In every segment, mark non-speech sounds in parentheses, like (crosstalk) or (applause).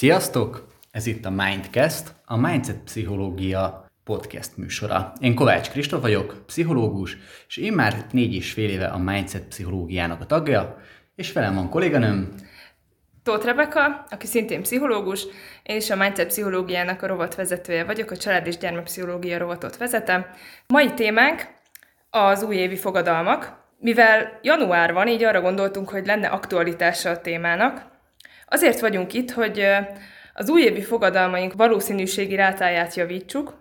Sziasztok! Ez itt a Mindcast, a Mindset Pszichológia podcast műsora. Én Kovács Kristóf vagyok, pszichológus, és én már négy és fél éve a Mindset Pszichológiának a tagja, és velem van kolléganőm, Tóth Rebeka, aki szintén pszichológus, én is a Mindset Pszichológiának a rovat vezetője vagyok, a Család és Gyermekpszichológia rovatot vezetem. Mai témánk az újévi fogadalmak. Mivel január van, így arra gondoltunk, hogy lenne aktualitása a témának. Azért vagyunk itt, hogy az újévi fogadalmaink valószínűségi rátáját javítsuk.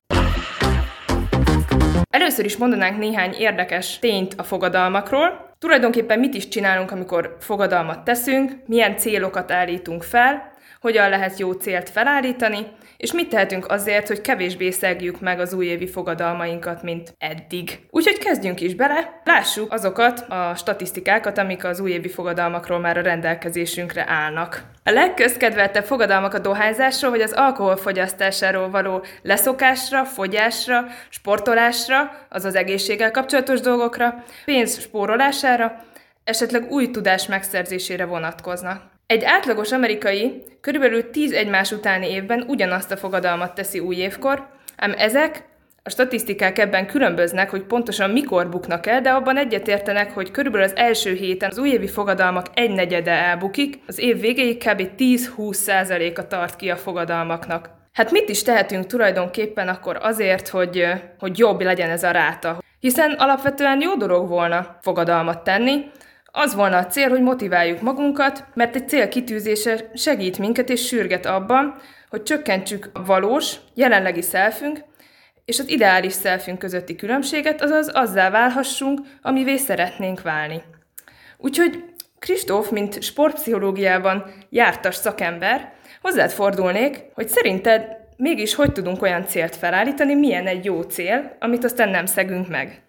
Először is mondanánk néhány érdekes tényt a fogadalmakról, Tulajdonképpen mit is csinálunk, amikor fogadalmat teszünk, milyen célokat állítunk fel, hogyan lehet jó célt felállítani, és mit tehetünk azért, hogy kevésbé szegjük meg az újévi fogadalmainkat, mint eddig. Úgyhogy kezdjünk is bele, lássuk azokat a statisztikákat, amik az újévi fogadalmakról már a rendelkezésünkre állnak. A legközkedveltebb fogadalmak a dohányzásról vagy az alkoholfogyasztásáról való leszokásra, fogyásra, sportolásra, azaz egészséggel kapcsolatos dolgokra, pénz spórolására, esetleg új tudás megszerzésére vonatkoznak. Egy átlagos amerikai körülbelül 10 egymás utáni évben ugyanazt a fogadalmat teszi új évkor, ám ezek a statisztikák ebben különböznek, hogy pontosan mikor buknak el, de abban egyetértenek, hogy körülbelül az első héten az újévi fogadalmak egy negyede elbukik, az év végéig kb. 10-20%-a tart ki a fogadalmaknak. Hát mit is tehetünk tulajdonképpen akkor azért, hogy, hogy jobb legyen ez a ráta? Hiszen alapvetően jó dolog volna fogadalmat tenni, az volna a cél, hogy motiváljuk magunkat, mert egy cél kitűzése segít minket és sürget abban, hogy csökkentsük a valós, jelenlegi szelfünk és az ideális szelfünk közötti különbséget, azaz azzá válhassunk, amivé szeretnénk válni. Úgyhogy Kristóf, mint sportpszichológiában jártas szakember, hozzád fordulnék, hogy szerinted mégis hogy tudunk olyan célt felállítani, milyen egy jó cél, amit aztán nem szegünk meg.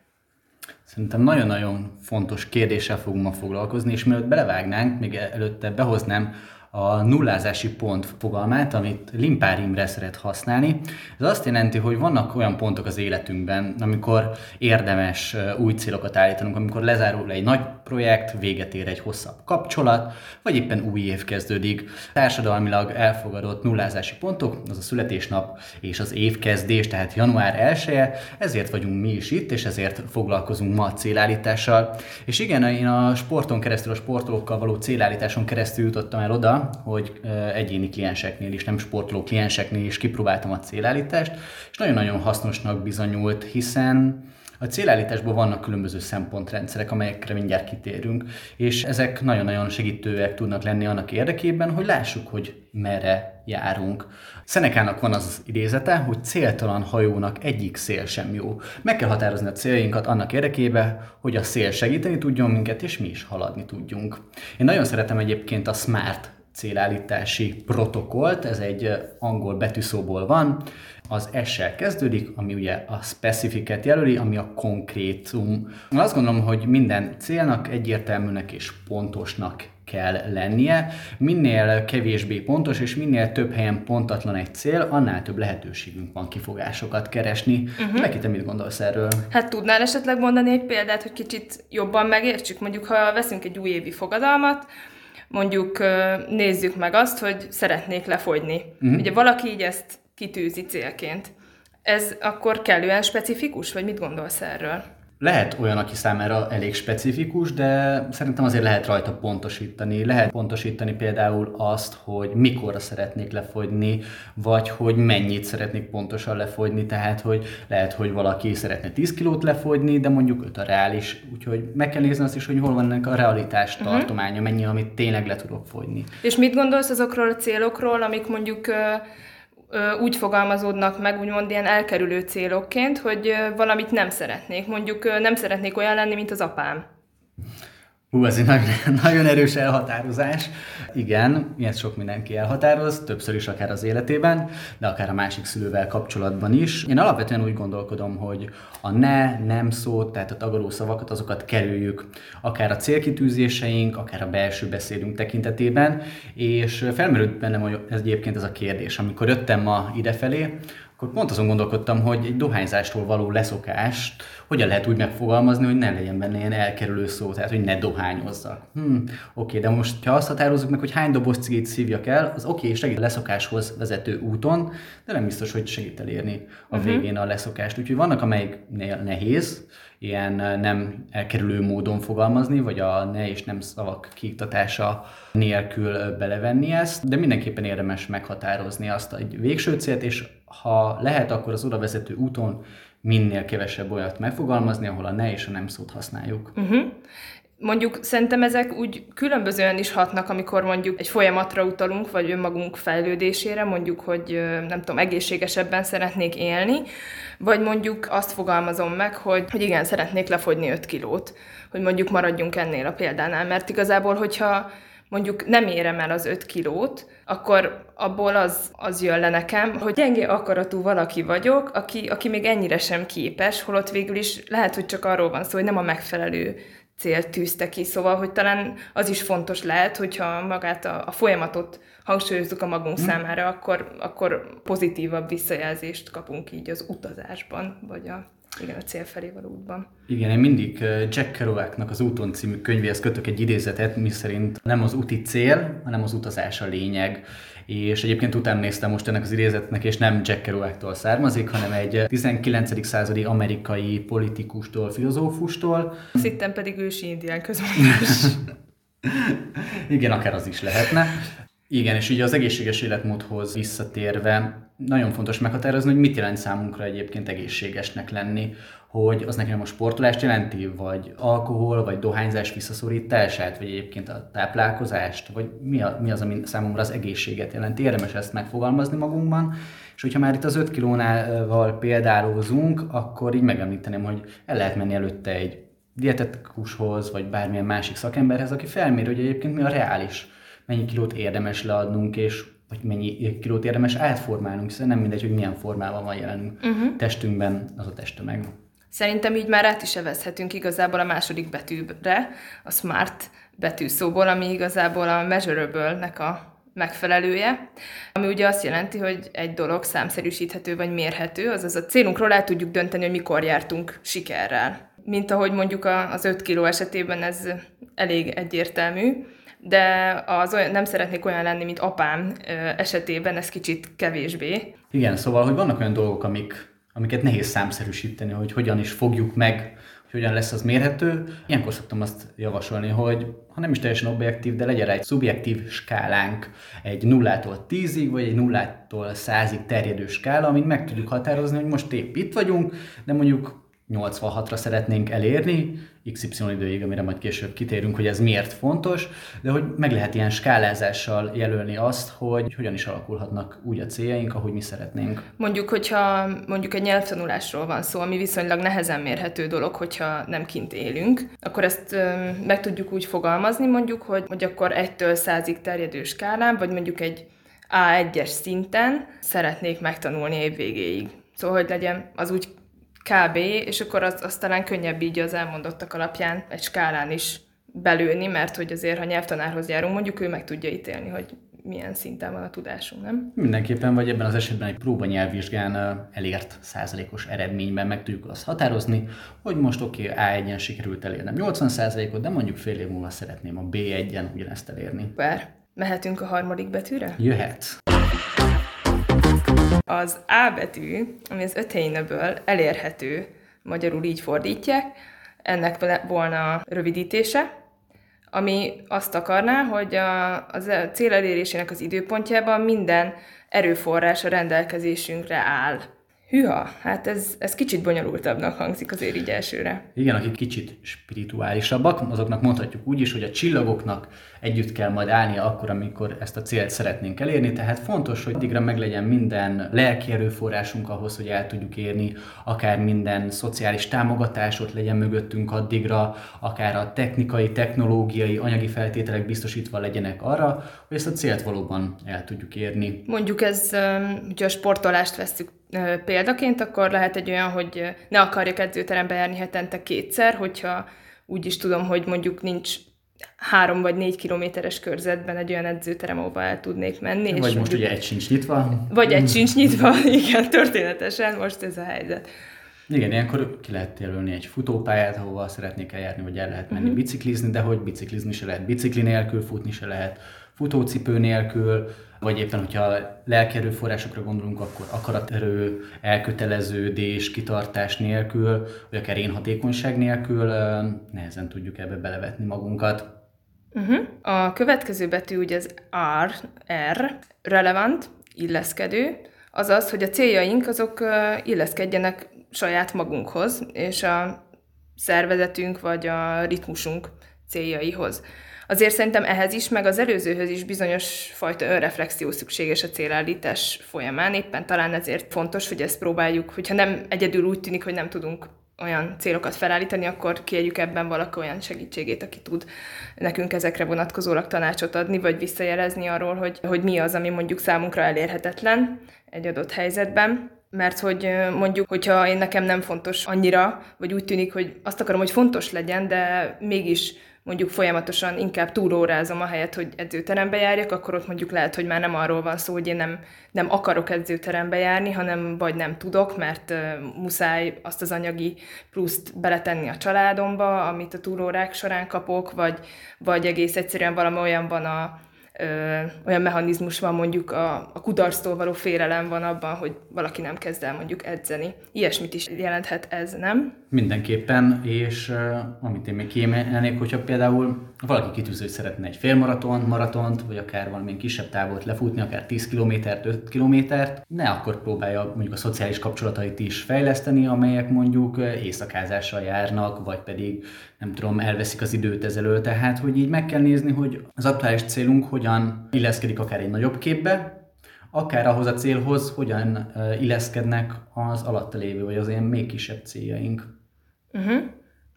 Szerintem nagyon-nagyon fontos kérdéssel fogunk ma foglalkozni, és mielőtt belevágnánk, még előtte behoznám a nullázási pont fogalmát, amit Limpár Imre szeret használni. Ez azt jelenti, hogy vannak olyan pontok az életünkben, amikor érdemes új célokat állítanunk, amikor lezárul egy nagy projekt, véget ér egy hosszabb kapcsolat, vagy éppen új év kezdődik. Társadalmilag elfogadott nullázási pontok, az a születésnap és az évkezdés, tehát január 1 -e, ezért vagyunk mi is itt, és ezért foglalkozunk ma a célállítással. És igen, én a sporton keresztül, a sportolókkal való célállításon keresztül jutottam el oda, hogy egyéni klienseknél is, nem sportoló klienseknél is kipróbáltam a célállítást, és nagyon-nagyon hasznosnak bizonyult, hiszen a célállításban vannak különböző szempontrendszerek, amelyekre mindjárt kitérünk, és ezek nagyon-nagyon segítőek tudnak lenni annak érdekében, hogy lássuk, hogy merre járunk. Szenekának van az, idézete, hogy céltalan hajónak egyik szél sem jó. Meg kell határozni a céljainkat annak érdekében, hogy a szél segíteni tudjon minket, és mi is haladni tudjunk. Én nagyon szeretem egyébként a SMART célállítási protokollt, ez egy angol betűszóból van, az S-sel kezdődik, ami ugye a specifiket jelöli, ami a konkrétum. Azt gondolom, hogy minden célnak egyértelműnek és pontosnak kell lennie. Minél kevésbé pontos és minél több helyen pontatlan egy cél, annál több lehetőségünk van kifogásokat keresni. Uh-huh. Neki te mit gondolsz erről? Hát tudnál esetleg mondani egy példát, hogy kicsit jobban megértsük? Mondjuk, ha veszünk egy újévi fogadalmat, mondjuk nézzük meg azt, hogy szeretnék lefogyni. Uh-huh. Ugye valaki így ezt kitűzi célként. Ez akkor kellően specifikus, vagy mit gondolsz erről? Lehet olyan, aki számára elég specifikus, de szerintem azért lehet rajta pontosítani. Lehet pontosítani például azt, hogy mikorra szeretnék lefogyni, vagy hogy mennyit szeretnék pontosan lefogyni, tehát hogy lehet, hogy valaki szeretne 10 kilót lefogyni, de mondjuk 5 a reális, úgyhogy meg kell nézni azt is, hogy hol van ennek a realitás mhm. tartománya, uh-huh. mennyi, amit tényleg le tudok fogyni. És mit gondolsz azokról a célokról, amik mondjuk úgy fogalmazódnak meg, úgymond ilyen elkerülő célokként, hogy valamit nem szeretnék. Mondjuk nem szeretnék olyan lenni, mint az apám. Hú, ez egy nagyon, (laughs) nagyon erős elhatározás. Igen, ilyet sok mindenki elhatároz, többször is akár az életében, de akár a másik szülővel kapcsolatban is. Én alapvetően úgy gondolkodom, hogy a ne, nem szót, tehát a tagadó szavakat, azokat kerüljük, akár a célkitűzéseink, akár a belső beszédünk tekintetében, és felmerült bennem hogy ez egyébként ez a kérdés. Amikor jöttem ma idefelé, akkor pont azon gondolkodtam, hogy egy dohányzástól való leszokást hogyan lehet úgy megfogalmazni, hogy ne legyen benne ilyen elkerülő szó, tehát hogy ne dohányozzak. Hm, oké, de most ha azt határozzuk meg, hogy hány doboz cigit szívjak el, az oké, segít a leszokáshoz vezető úton, de nem biztos, hogy segít elérni a uh-huh. végén a leszokást. Úgyhogy vannak, amelyiknél nehéz, ilyen nem elkerülő módon fogalmazni, vagy a ne és nem szavak kiiktatása nélkül belevenni ezt, de mindenképpen érdemes meghatározni azt egy végső célt, és ha lehet, akkor az oda vezető úton minél kevesebb olyat megfogalmazni, ahol a ne és a nem szót használjuk. Uh-huh. Mondjuk szerintem ezek úgy különbözően is hatnak, amikor mondjuk egy folyamatra utalunk, vagy önmagunk fejlődésére, mondjuk, hogy nem tudom, egészségesebben szeretnék élni, vagy mondjuk azt fogalmazom meg, hogy, hogy igen, szeretnék lefogyni 5 kilót, hogy mondjuk maradjunk ennél a példánál, mert igazából, hogyha mondjuk nem érem el az 5 kilót, akkor abból az, az jön le nekem, hogy gyengé akaratú valaki vagyok, aki, aki még ennyire sem képes, holott végül is lehet, hogy csak arról van szó, hogy nem a megfelelő célt tűzte ki, szóval, hogy talán az is fontos lehet, hogyha magát a, a folyamatot hangsúlyozzuk a magunk hmm. számára, akkor, akkor pozitívabb visszajelzést kapunk így az utazásban, vagy a, igen, a cél felé való útban. Igen, én mindig Jack Kerouacnak az Úton című könyvéhez kötök egy idézetet, mi szerint nem az úti cél, hanem az utazás a lényeg. És egyébként utána néztem most ennek az idézetnek, és nem Jack Kerouactól származik, hanem egy 19. századi amerikai politikustól, filozófustól. Azt pedig ősi indián közmondás. (laughs) Igen, akár az is lehetne. Igen, és ugye az egészséges életmódhoz visszatérve nagyon fontos meghatározni, hogy mit jelent számunkra egyébként egészségesnek lenni, hogy az nekem a sportolást jelenti, vagy alkohol, vagy dohányzás visszaszorítását, vagy egyébként a táplálkozást, vagy mi, a, mi az, ami számomra az egészséget jelenti. Érdemes ezt megfogalmazni magunkban, és hogyha már itt az 5 kilónál példálózunk, akkor így megemlíteném, hogy el lehet menni előtte egy dietetikushoz, vagy bármilyen másik szakemberhez, aki felmér, hogy egyébként mi a reális mennyi kilót érdemes leadnunk, és vagy mennyi kilót érdemes átformálnunk, hiszen nem mindegy, hogy milyen formában van jelenünk uh-huh. testünkben az a testtömeg. Szerintem így már át is evezhetünk igazából a második betűbre, a smart betűszóból, ami igazából a measurable-nek a megfelelője, ami ugye azt jelenti, hogy egy dolog számszerűsíthető vagy mérhető, azaz a célunkról el tudjuk dönteni, hogy mikor jártunk sikerrel. Mint ahogy mondjuk az 5 kiló esetében ez elég egyértelmű, de az olyan, nem szeretnék olyan lenni, mint apám esetében, ez kicsit kevésbé. Igen, szóval, hogy vannak olyan dolgok, amik, amiket nehéz számszerűsíteni, hogy hogyan is fogjuk meg, hogy hogyan lesz az mérhető. Ilyenkor szoktam azt javasolni, hogy ha nem is teljesen objektív, de legyen egy szubjektív skálánk, egy nullától tízig, vagy egy nullától százig terjedő skála, amit meg tudjuk határozni, hogy most épp itt vagyunk, de mondjuk 86-ra szeretnénk elérni, XY időig, amire majd később kitérünk, hogy ez miért fontos, de hogy meg lehet ilyen skálázással jelölni azt, hogy hogyan is alakulhatnak úgy a céljaink, ahogy mi szeretnénk. Mondjuk, hogyha mondjuk egy nyelvtanulásról van szó, ami viszonylag nehezen mérhető dolog, hogyha nem kint élünk, akkor ezt meg tudjuk úgy fogalmazni mondjuk, hogy, hogy akkor 1-től 100-ig terjedő skálán, vagy mondjuk egy A1-es szinten szeretnék megtanulni év végéig. Szóval, hogy legyen az úgy kb., és akkor az, az talán könnyebb így az elmondottak alapján egy skálán is belőni, mert hogy azért, ha nyelvtanárhoz járunk, mondjuk ő meg tudja ítélni, hogy milyen szinten van a tudásunk, nem? Mindenképpen, vagy ebben az esetben egy próba nyelvvizsgán elért százalékos eredményben meg tudjuk azt határozni, hogy most oké, okay, A1-en sikerült elérnem 80 százalékot, de mondjuk fél év múlva szeretném a B1-en ugyanezt elérni. Per, mehetünk a harmadik betűre? Jöhet. Az A betű, ami az öteineből elérhető, magyarul így fordítják, ennek volna rövidítése, ami azt akarná, hogy a, az cél elérésének az időpontjában minden erőforrás a rendelkezésünkre áll. Hűha, hát ez, ez kicsit bonyolultabbnak hangzik azért így elsőre. Igen, akik kicsit spirituálisabbak, azoknak mondhatjuk úgy is, hogy a csillagoknak együtt kell majd állnia akkor, amikor ezt a célt szeretnénk elérni, tehát fontos, hogy addigra meglegyen minden lelki erőforrásunk ahhoz, hogy el tudjuk érni, akár minden szociális támogatás ott legyen mögöttünk addigra, akár a technikai, technológiai, anyagi feltételek biztosítva legyenek arra, hogy ezt a célt valóban el tudjuk érni. Mondjuk ez, hogyha a sportolást veszük példaként, akkor lehet egy olyan, hogy ne akarjak edzőterembe járni hetente kétszer, hogyha úgy is tudom, hogy mondjuk nincs három vagy négy kilométeres körzetben egy olyan edzőterem, ahova el tudnék menni. Vagy és most ugye egy sincs nyitva. Vagy egy sincs nyitva, (laughs) igen, történetesen most ez a helyzet. Igen, ilyenkor ki lehet jelölni egy futópályát, ahova szeretnék eljárni, vagy el lehet menni uh-huh. biciklizni, de hogy biciklizni se lehet bicikli nélkül, futni se lehet futócipő nélkül, vagy éppen, hogyha lelki erőforrásokra gondolunk, akkor akaraterő, elköteleződés, kitartás nélkül, vagy akár én hatékonyság nélkül nehezen tudjuk ebbe belevetni magunkat. Uh-huh. A következő betű ugye az R, R, relevant, illeszkedő, azaz, hogy a céljaink azok illeszkedjenek saját magunkhoz, és a szervezetünk vagy a ritmusunk céljaihoz. Azért szerintem ehhez is, meg az előzőhöz is bizonyos fajta önreflexió szükséges a célállítás folyamán. Éppen talán ezért fontos, hogy ezt próbáljuk, hogyha nem egyedül úgy tűnik, hogy nem tudunk olyan célokat felállítani, akkor kérjük ebben valaki olyan segítségét, aki tud nekünk ezekre vonatkozólag tanácsot adni, vagy visszajelezni arról, hogy, hogy mi az, ami mondjuk számunkra elérhetetlen egy adott helyzetben mert hogy mondjuk, hogyha én nekem nem fontos annyira, vagy úgy tűnik, hogy azt akarom, hogy fontos legyen, de mégis mondjuk folyamatosan inkább túlórázom a helyet, hogy edzőterembe járjak, akkor ott mondjuk lehet, hogy már nem arról van szó, hogy én nem, nem akarok edzőterembe járni, hanem vagy nem tudok, mert muszáj azt az anyagi pluszt beletenni a családomba, amit a túlórák során kapok, vagy, vagy egész egyszerűen valami olyan van a, olyan mechanizmus van mondjuk a, a kudarctól való félelem van abban, hogy valaki nem kezd el mondjuk edzeni. Ilyesmit is jelenthet ez, nem? Mindenképpen, és uh, amit én még kiemelnék, hogyha például valaki kitűző, hogy szeretne egy félmaraton, maratont, vagy akár valamilyen kisebb távot lefutni, akár 10 kilométert, 5 kilométert, ne akkor próbálja mondjuk a szociális kapcsolatait is fejleszteni, amelyek mondjuk éjszakázással járnak, vagy pedig nem tudom, elveszik az időt ezelőtt. Tehát, hogy így meg kell nézni, hogy az aktuális célunk hogyan illeszkedik akár egy nagyobb képbe, akár ahhoz a célhoz, hogyan illeszkednek az alatta lévő, vagy az ilyen még kisebb céljaink. Uh-huh.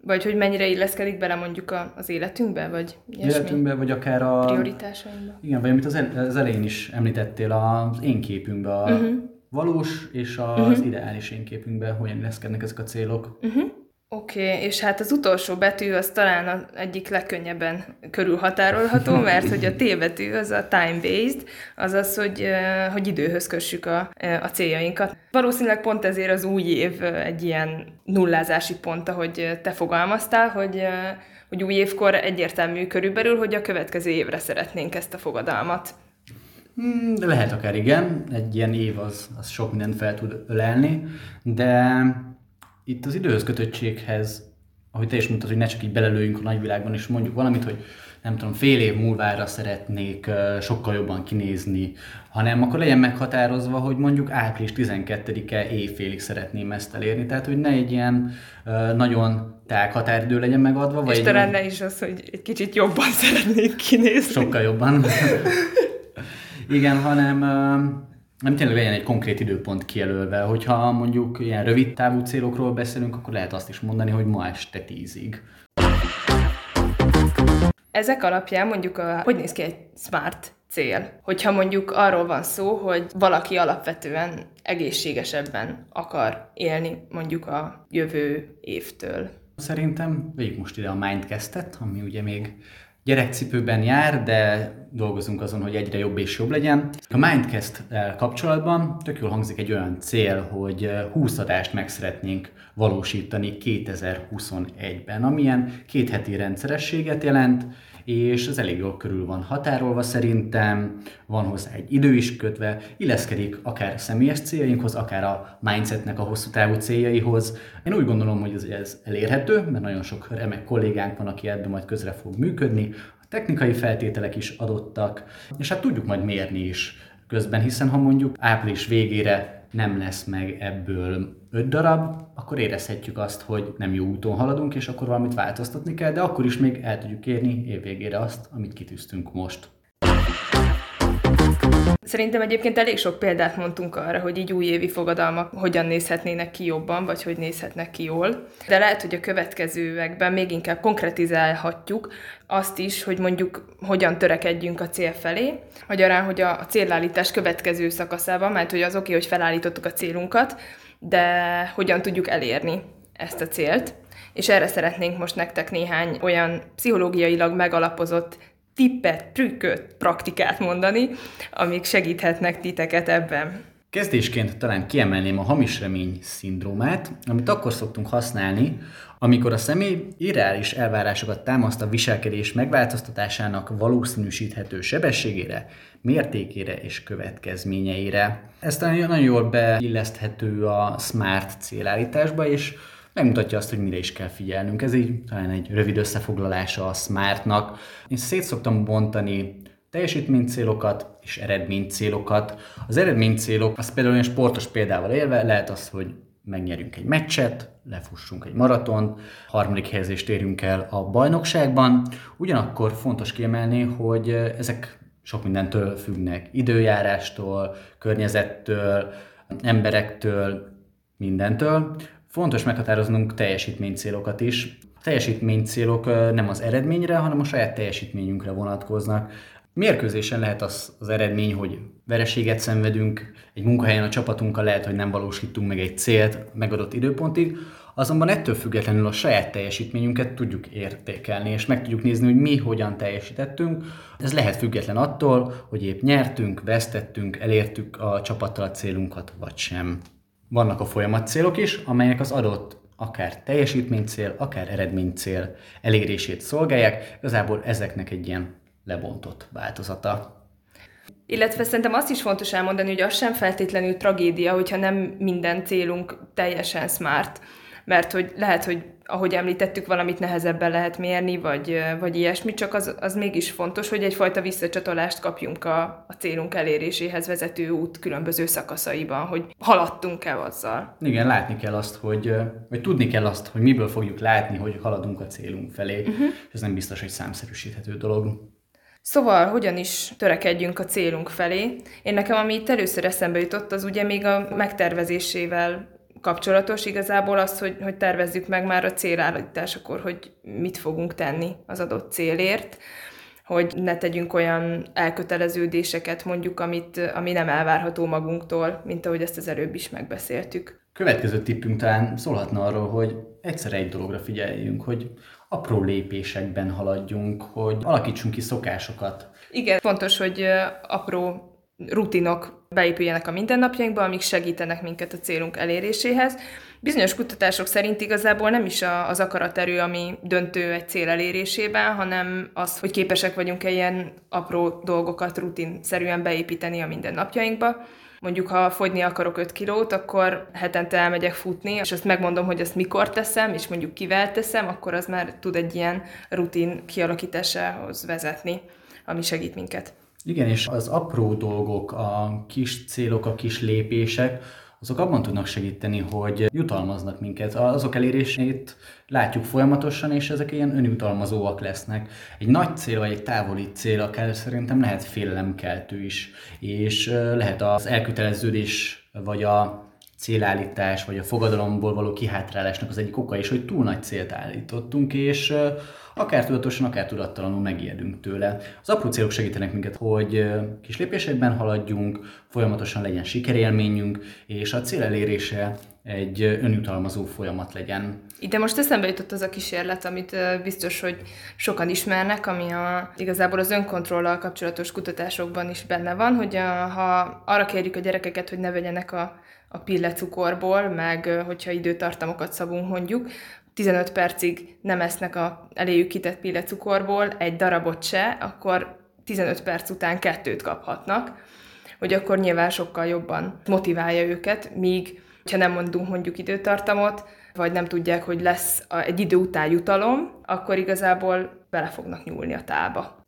Vagy hogy mennyire illeszkedik bele mondjuk a, az életünkbe, vagy ilyesmi? Életünkbe, vagy akár a... Prioritásainkba. Igen, vagy amit az, el, az elején is említettél, az én képünkbe, a uh-huh. valós és az uh-huh. ideális én képünkbe, hogyan illeszkednek ezek a célok. Uh-huh. Oké, okay, és hát az utolsó betű az talán az egyik legkönnyebben körülhatárolható, (laughs) mert hogy a T betű az a time-based, azaz, hogy, hogy időhöz kössük a, a céljainkat. Valószínűleg pont ezért az új év egy ilyen nullázási pont, ahogy te fogalmaztál, hogy, hogy új évkor egyértelmű körülbelül, hogy a következő évre szeretnénk ezt a fogadalmat. Hmm, de lehet akár igen, egy ilyen év az, az sok mindent fel tud ölelni, de itt az időhöz kötöttséghez, ahogy te is mondtad, hogy ne csak így belelőjünk a nagyvilágban, és mondjuk valamit, hogy nem tudom, fél év múlvára szeretnék sokkal jobban kinézni, hanem akkor legyen meghatározva, hogy mondjuk április 12-e éjfélig szeretném ezt elérni. Tehát, hogy ne egy ilyen nagyon tág határidő legyen megadva. Vagy és talán ne is az, hogy egy kicsit jobban (laughs) szeretnék kinézni. Sokkal jobban. (laughs) Igen, hanem nem tényleg legyen egy konkrét időpont kijelölve, hogyha mondjuk ilyen rövid távú célokról beszélünk, akkor lehet azt is mondani, hogy ma este tízig. Ezek alapján mondjuk, a, hogy néz ki egy smart cél? Hogyha mondjuk arról van szó, hogy valaki alapvetően egészségesebben akar élni mondjuk a jövő évtől. Szerintem vegyük most ide a Mindcast-et, ami ugye még gyerekcipőben jár, de dolgozunk azon, hogy egyre jobb és jobb legyen. A mindcast kapcsolatban tök jól hangzik egy olyan cél, hogy 20 adást meg szeretnénk valósítani 2021-ben, amilyen két heti rendszerességet jelent, és ez elég jól körül van határolva szerintem, van hozzá egy idő is kötve, illeszkedik akár személyes céljainkhoz, akár a mindsetnek a hosszú távú céljaihoz. Én úgy gondolom, hogy ez, ez elérhető, mert nagyon sok remek kollégánk van, aki ebben majd közre fog működni, a technikai feltételek is adottak, és hát tudjuk majd mérni is közben, hiszen ha mondjuk április végére nem lesz meg ebből öt darab, akkor érezhetjük azt, hogy nem jó úton haladunk, és akkor valamit változtatni kell, de akkor is még el tudjuk érni évvégére azt, amit kitűztünk most. Szerintem egyébként elég sok példát mondtunk arra, hogy így újévi fogadalmak hogyan nézhetnének ki jobban, vagy hogy nézhetnek ki jól. De lehet, hogy a következőekben még inkább konkretizálhatjuk azt is, hogy mondjuk hogyan törekedjünk a cél felé. Magyarán, hogy a célállítás következő szakaszában, mert hogy az oké, okay, hogy felállítottuk a célunkat, de hogyan tudjuk elérni ezt a célt és erre szeretnénk most nektek néhány olyan pszichológiailag megalapozott tippet, trükköt, praktikát mondani, amik segíthetnek titeket ebben. Kezdésként talán kiemelném a hamis remény szindrómát, amit akkor szoktunk használni, amikor a személy irreális elvárásokat támaszt a viselkedés megváltoztatásának valószínűsíthető sebességére, mértékére és következményeire. Ez talán nagyon jól beilleszthető a SMART célállításba, és megmutatja azt, hogy mire is kell figyelnünk. Ez így talán egy rövid összefoglalása a SMART-nak. Én szét szoktam bontani teljesítménycélokat és eredménycélokat. Az eredménycélok, az például olyan sportos példával élve lehet az, hogy megnyerünk egy meccset, lefussunk egy maratont, harmadik helyezést érünk el a bajnokságban. Ugyanakkor fontos kiemelni, hogy ezek sok mindentől függnek. Időjárástól, környezettől, emberektől, mindentől. Fontos meghatároznunk teljesítménycélokat is. A teljesítménycélok nem az eredményre, hanem a saját teljesítményünkre vonatkoznak. Mérkőzésen lehet az, az eredmény, hogy vereséget szenvedünk, egy munkahelyen a csapatunkkal lehet, hogy nem valósítunk meg egy célt megadott időpontig, azonban ettől függetlenül a saját teljesítményünket tudjuk értékelni, és meg tudjuk nézni, hogy mi hogyan teljesítettünk. Ez lehet független attól, hogy épp nyertünk, vesztettünk, elértük a csapattal a célunkat, vagy sem. Vannak a folyamat célok is, amelyek az adott akár teljesítménycél, akár eredménycél elérését szolgálják. Igazából ezeknek egy ilyen lebontott változata. Illetve szerintem azt is fontos elmondani, hogy az sem feltétlenül tragédia, hogyha nem minden célunk teljesen smart. Mert hogy lehet, hogy ahogy említettük, valamit nehezebben lehet mérni, vagy, vagy ilyesmi, csak az, az mégis fontos, hogy egyfajta visszacsatolást kapjunk a, a célunk eléréséhez vezető út különböző szakaszaiban, hogy haladtunk-e azzal. Igen, látni kell azt, hogy, vagy tudni kell azt, hogy miből fogjuk látni, hogy haladunk a célunk felé, uh-huh. ez nem biztos, hogy számszerűsíthető dolog. Szóval hogyan is törekedjünk a célunk felé? Én nekem, ami itt először eszembe jutott, az ugye még a megtervezésével kapcsolatos igazából az, hogy, hogy tervezzük meg már a célállításakor, hogy mit fogunk tenni az adott célért, hogy ne tegyünk olyan elköteleződéseket mondjuk, amit, ami nem elvárható magunktól, mint ahogy ezt az előbb is megbeszéltük. Következő tippünk talán szólhatna arról, hogy egyszer egy dologra figyeljünk, hogy apró lépésekben haladjunk, hogy alakítsunk ki szokásokat. Igen, fontos, hogy apró rutinok beépüljenek a mindennapjainkba, amik segítenek minket a célunk eléréséhez. Bizonyos kutatások szerint igazából nem is az akaraterő, ami döntő egy cél elérésében, hanem az, hogy képesek vagyunk-e ilyen apró dolgokat rutinszerűen beépíteni a mindennapjainkba. Mondjuk, ha fogyni akarok 5 kilót, akkor hetente elmegyek futni, és azt megmondom, hogy azt mikor teszem, és mondjuk kivel teszem, akkor az már tud egy ilyen rutin kialakításához vezetni, ami segít minket. Igen, és az apró dolgok, a kis célok, a kis lépések, azok abban tudnak segíteni, hogy jutalmaznak minket. Azok elérését látjuk folyamatosan, és ezek ilyen önjutalmazóak lesznek. Egy nagy cél, vagy egy távoli cél akár szerintem lehet félelemkeltő is, és lehet az elköteleződés, vagy a célállítás, vagy a fogadalomból való kihátrálásnak az egyik oka is, hogy túl nagy célt állítottunk, és akár tudatosan, akár tudattalanul megijedünk tőle. Az apró célok segítenek minket, hogy kis lépésekben haladjunk, folyamatosan legyen sikerélményünk, és a cél elérése egy önjutalmazó folyamat legyen. Ide most eszembe jutott az a kísérlet, amit biztos, hogy sokan ismernek, ami a, igazából az önkontrollal kapcsolatos kutatásokban is benne van, hogy a, ha arra kérjük a gyerekeket, hogy ne vegyenek a, a pillecukorból, meg hogyha időtartamokat szabunk mondjuk, 15 percig nem esznek a eléjük kitett pillecukorból egy darabot se, akkor 15 perc után kettőt kaphatnak, hogy akkor nyilván sokkal jobban motiválja őket, míg ha nem mondunk mondjuk időtartamot, vagy nem tudják, hogy lesz egy idő után jutalom, akkor igazából bele fognak nyúlni a tába.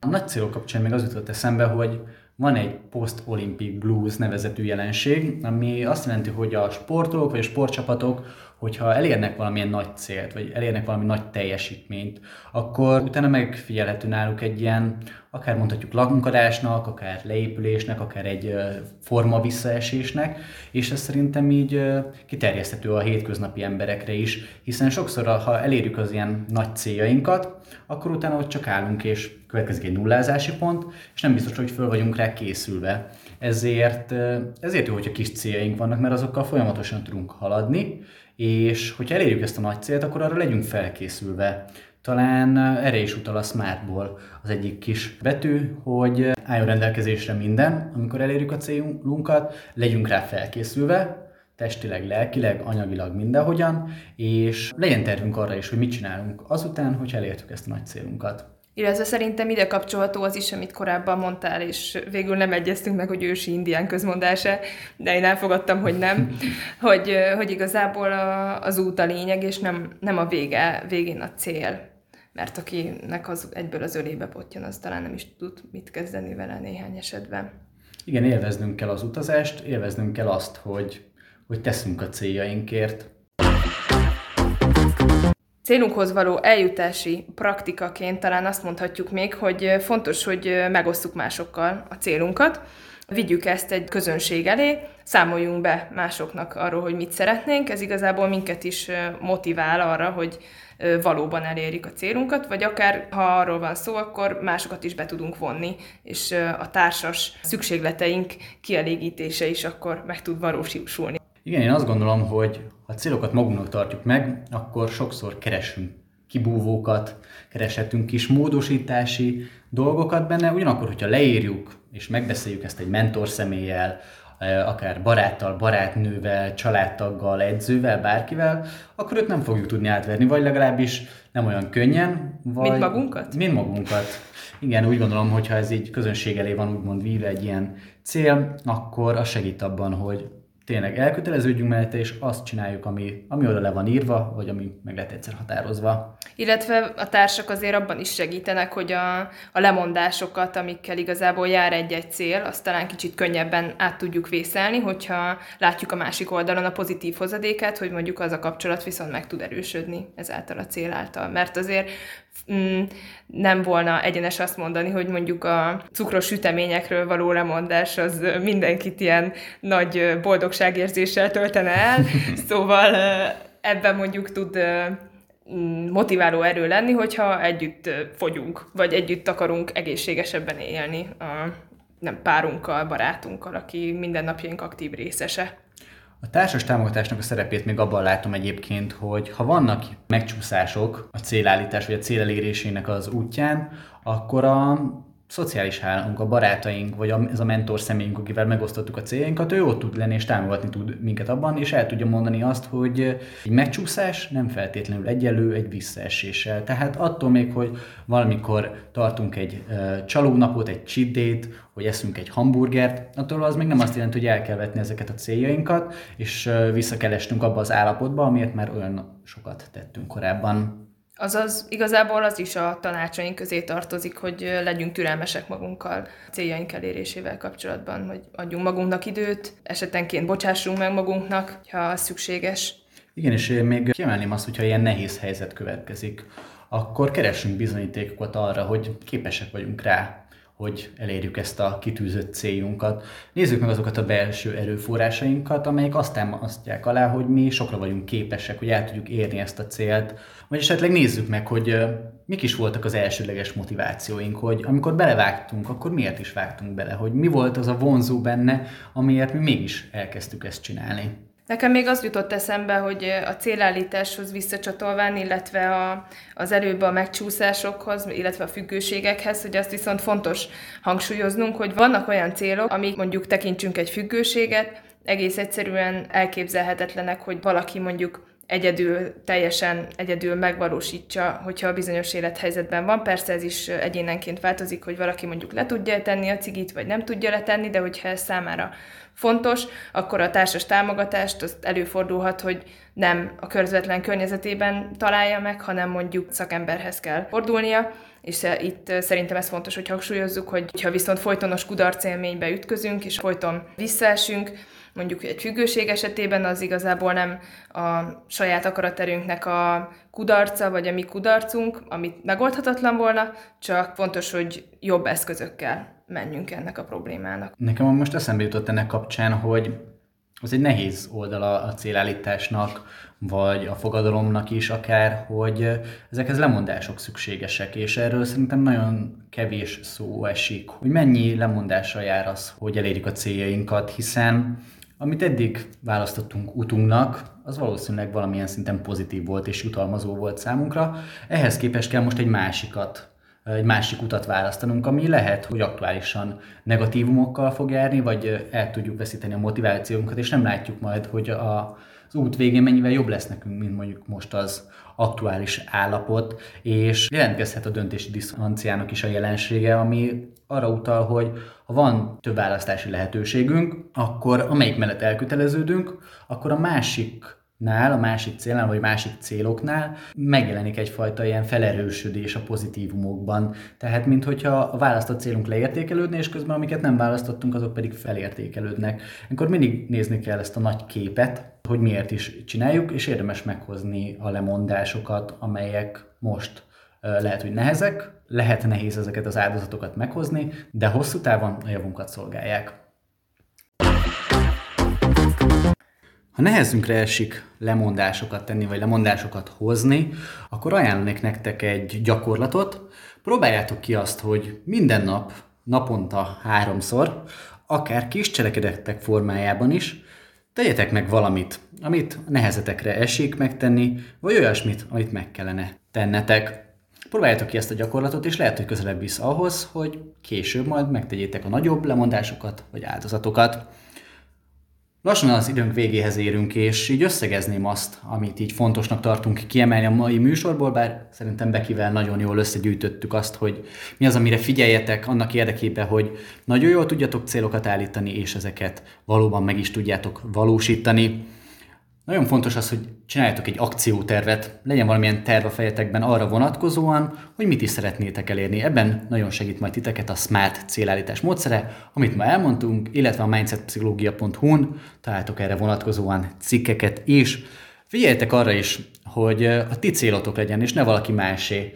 A nagy célok kapcsán még az jutott eszembe, hogy van egy post-olympic blues nevezetű jelenség, ami azt jelenti, hogy a sportolók vagy a sportcsapatok, hogyha elérnek valamilyen nagy célt, vagy elérnek valami nagy teljesítményt, akkor utána megfigyelhető náluk egy ilyen, akár mondhatjuk lagunkadásnak, akár leépülésnek, akár egy forma visszaesésnek, és ez szerintem így kiterjeszthető a hétköznapi emberekre is, hiszen sokszor, ha elérjük az ilyen nagy céljainkat, akkor utána ott csak állunk, és következik egy nullázási pont, és nem biztos, hogy föl vagyunk rá készülve. Ezért, ezért jó, hogyha kis céljaink vannak, mert azokkal folyamatosan tudunk haladni, és hogyha elérjük ezt a nagy célt, akkor arra legyünk felkészülve. Talán erre is utal a Smartból az egyik kis betű, hogy álljon rendelkezésre minden, amikor elérjük a célunkat, legyünk rá felkészülve, testileg, lelkileg, anyagilag mindenhogyan, és legyen tervünk arra is, hogy mit csinálunk azután, hogy elértük ezt a nagy célunkat. Illetve szerintem ide kapcsolható az is, amit korábban mondtál, és végül nem egyeztünk meg, hogy ősi indián közmondása, de én elfogadtam, hogy nem, (laughs) hogy, hogy igazából a, az út a lényeg, és nem, nem a vége, végén a cél. Mert akinek az egyből az ölébe potjan, az talán nem is tud mit kezdeni vele néhány esetben. Igen, élveznünk kell az utazást, élveznünk kell azt, hogy, hogy teszünk a céljainkért, Célunkhoz való eljutási praktikaként talán azt mondhatjuk még, hogy fontos, hogy megosszuk másokkal a célunkat, vigyük ezt egy közönség elé, számoljunk be másoknak arról, hogy mit szeretnénk, ez igazából minket is motivál arra, hogy valóban elérjük a célunkat, vagy akár ha arról van szó, akkor másokat is be tudunk vonni, és a társas szükségleteink kielégítése is akkor meg tud valósulni. Igen, én azt gondolom, hogy ha célokat magunknak tartjuk meg, akkor sokszor keresünk kibúvókat, kereshetünk kis módosítási dolgokat benne, ugyanakkor, hogyha leírjuk és megbeszéljük ezt egy mentor személlyel, eh, akár baráttal, barátnővel, családtaggal, edzővel, bárkivel, akkor őt nem fogjuk tudni átverni, vagy legalábbis nem olyan könnyen. Vagy... Mint magunkat? Mint magunkat. Igen, úgy gondolom, hogy ha ez így közönség elé van úgymond víve egy ilyen cél, akkor az segít abban, hogy tényleg elköteleződjünk mellette, és azt csináljuk, ami, ami oda le van írva, vagy ami meg lett egyszer határozva. Illetve a társak azért abban is segítenek, hogy a, a lemondásokat, amikkel igazából jár egy-egy cél, azt talán kicsit könnyebben át tudjuk vészelni, hogyha látjuk a másik oldalon a pozitív hozadékát, hogy mondjuk az a kapcsolat viszont meg tud erősödni ezáltal a cél által. Mert azért mm, nem volna egyenes azt mondani, hogy mondjuk a cukros süteményekről való lemondás az mindenkit ilyen nagy boldogságérzéssel töltene el, (laughs) szóval ebben mondjuk tud motiváló erő lenni, hogyha együtt fogyunk, vagy együtt akarunk egészségesebben élni a nem párunkkal, barátunkkal, aki mindennapjaink aktív részese. A társas támogatásnak a szerepét még abban látom egyébként, hogy ha vannak megcsúszások a célállítás vagy a cél elérésének az útján, akkor a szociális hálónk, a barátaink, vagy ez a mentor személyünk, akivel megosztottuk a céljainkat, ő ott tud lenni és támogatni tud minket abban, és el tudja mondani azt, hogy egy megcsúszás nem feltétlenül egyenlő egy visszaeséssel. Tehát attól még, hogy valamikor tartunk egy uh, csalónapot, egy cheat hogy eszünk egy hamburgert, attól az még nem azt jelenti, hogy el kell vetni ezeket a céljainkat, és uh, vissza kell abba az állapotba, amiért már olyan sokat tettünk korábban. Azaz igazából az is a tanácsaink közé tartozik, hogy legyünk türelmesek magunkkal céljaink elérésével kapcsolatban, hogy adjunk magunknak időt, esetenként bocsássunk meg magunknak, ha az szükséges. Igen, és még kiemelném azt, hogyha ilyen nehéz helyzet következik, akkor keresünk bizonyítékokat arra, hogy képesek vagyunk rá, hogy elérjük ezt a kitűzött céljunkat. Nézzük meg azokat a belső erőforrásainkat, amelyek azt támasztják alá, hogy mi sokra vagyunk képesek, hogy el tudjuk érni ezt a célt. Vagy esetleg nézzük meg, hogy mik is voltak az elsőleges motivációink, hogy amikor belevágtunk, akkor miért is vágtunk bele, hogy mi volt az a vonzó benne, amiért mi mégis elkezdtük ezt csinálni. Nekem még az jutott eszembe, hogy a célállításhoz visszacsatolván, illetve a, az előbb a megcsúszásokhoz, illetve a függőségekhez, hogy azt viszont fontos hangsúlyoznunk, hogy vannak olyan célok, amik mondjuk tekintsünk egy függőséget, egész egyszerűen elképzelhetetlenek, hogy valaki mondjuk egyedül, teljesen egyedül megvalósítsa, hogyha a bizonyos élethelyzetben van. Persze ez is egyénenként változik, hogy valaki mondjuk le tudja tenni a cigit, vagy nem tudja letenni, de hogyha ez számára fontos, akkor a társas támogatást azt előfordulhat, hogy nem a közvetlen környezetében találja meg, hanem mondjuk szakemberhez kell fordulnia, és itt szerintem ez fontos, hogy hangsúlyozzuk, hogy ha viszont folytonos kudarcélménybe ütközünk, és folyton visszaesünk, mondjuk egy függőség esetében az igazából nem a saját akaraterőnknek a kudarca, vagy a mi kudarcunk, amit megoldhatatlan volna, csak fontos, hogy jobb eszközökkel menjünk ennek a problémának. Nekem most eszembe jutott ennek kapcsán, hogy az egy nehéz oldala a célállításnak, vagy a fogadalomnak is akár, hogy ezekhez lemondások szükségesek, és erről szerintem nagyon kevés szó esik, hogy mennyi lemondással jár az, hogy elérjük a céljainkat, hiszen amit eddig választottunk utunknak, az valószínűleg valamilyen szinten pozitív volt és jutalmazó volt számunkra. Ehhez képest kell most egy másikat egy másik utat választanunk, ami lehet, hogy aktuálisan negatívumokkal fog járni, vagy el tudjuk veszíteni a motivációnkat, és nem látjuk majd, hogy a, az út végén mennyivel jobb lesz nekünk, mint mondjuk most az aktuális állapot, és jelentkezhet a döntési diszonanciának is a jelensége, ami arra utal, hogy ha van több választási lehetőségünk, akkor amelyik mellett elköteleződünk, akkor a másik nál, a másik célnál, vagy másik céloknál megjelenik egyfajta ilyen felerősödés a pozitívumokban. Tehát, minthogyha a választott célunk leértékelődne, és közben amiket nem választottunk, azok pedig felértékelődnek. Akkor mindig nézni kell ezt a nagy képet, hogy miért is csináljuk, és érdemes meghozni a lemondásokat, amelyek most lehet, hogy nehezek, lehet nehéz ezeket az áldozatokat meghozni, de hosszú távon a javunkat szolgálják. Ha nehezünkre esik lemondásokat tenni, vagy lemondásokat hozni, akkor ajánlanék nektek egy gyakorlatot. Próbáljátok ki azt, hogy minden nap, naponta háromszor, akár kis cselekedetek formájában is, tegyetek meg valamit, amit nehezetekre esik megtenni, vagy olyasmit, amit meg kellene tennetek. Próbáljátok ki ezt a gyakorlatot, és lehet, hogy közelebb visz ahhoz, hogy később majd megtegyétek a nagyobb lemondásokat, vagy áldozatokat. Lassan az időnk végéhez érünk, és így összegezném azt, amit így fontosnak tartunk kiemelni a mai műsorból, bár szerintem Bekivel nagyon jól összegyűjtöttük azt, hogy mi az, amire figyeljetek annak érdekében, hogy nagyon jól tudjatok célokat állítani, és ezeket valóban meg is tudjátok valósítani. Nagyon fontos az, hogy csináljátok egy akciótervet, legyen valamilyen terv a fejetekben arra vonatkozóan, hogy mit is szeretnétek elérni. Ebben nagyon segít majd titeket a Smart célállítás módszere, amit ma elmondtunk, illetve a mindsetpszichológia.hu-n találtok erre vonatkozóan cikkeket is. Figyeljetek arra is, hogy a ti célotok legyen, és ne valaki másé.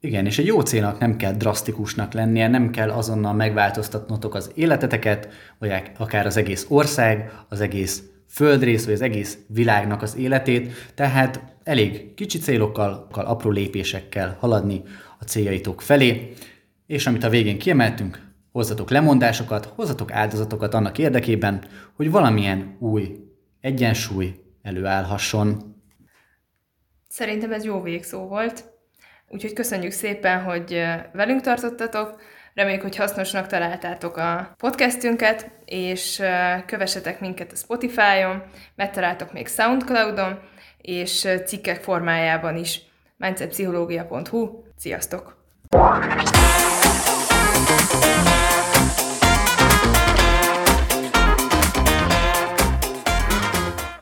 Igen, és egy jó célnak nem kell drasztikusnak lennie, nem kell azonnal megváltoztatnotok az életeteket, vagy akár az egész ország, az egész földrész, vagy az egész világnak az életét, tehát elég kicsi célokkal, apró lépésekkel haladni a céljaitok felé, és amit a végén kiemeltünk, hozzatok lemondásokat, hozzatok áldozatokat annak érdekében, hogy valamilyen új egyensúly előállhasson. Szerintem ez jó végszó volt, úgyhogy köszönjük szépen, hogy velünk tartottatok, Reméljük, hogy hasznosnak találtátok a podcastünket, és kövessetek minket a Spotify-on, megtaláltok még Soundcloud-on, és cikkek formájában is mindsetpszichológia.hu. Sziasztok! Thank you.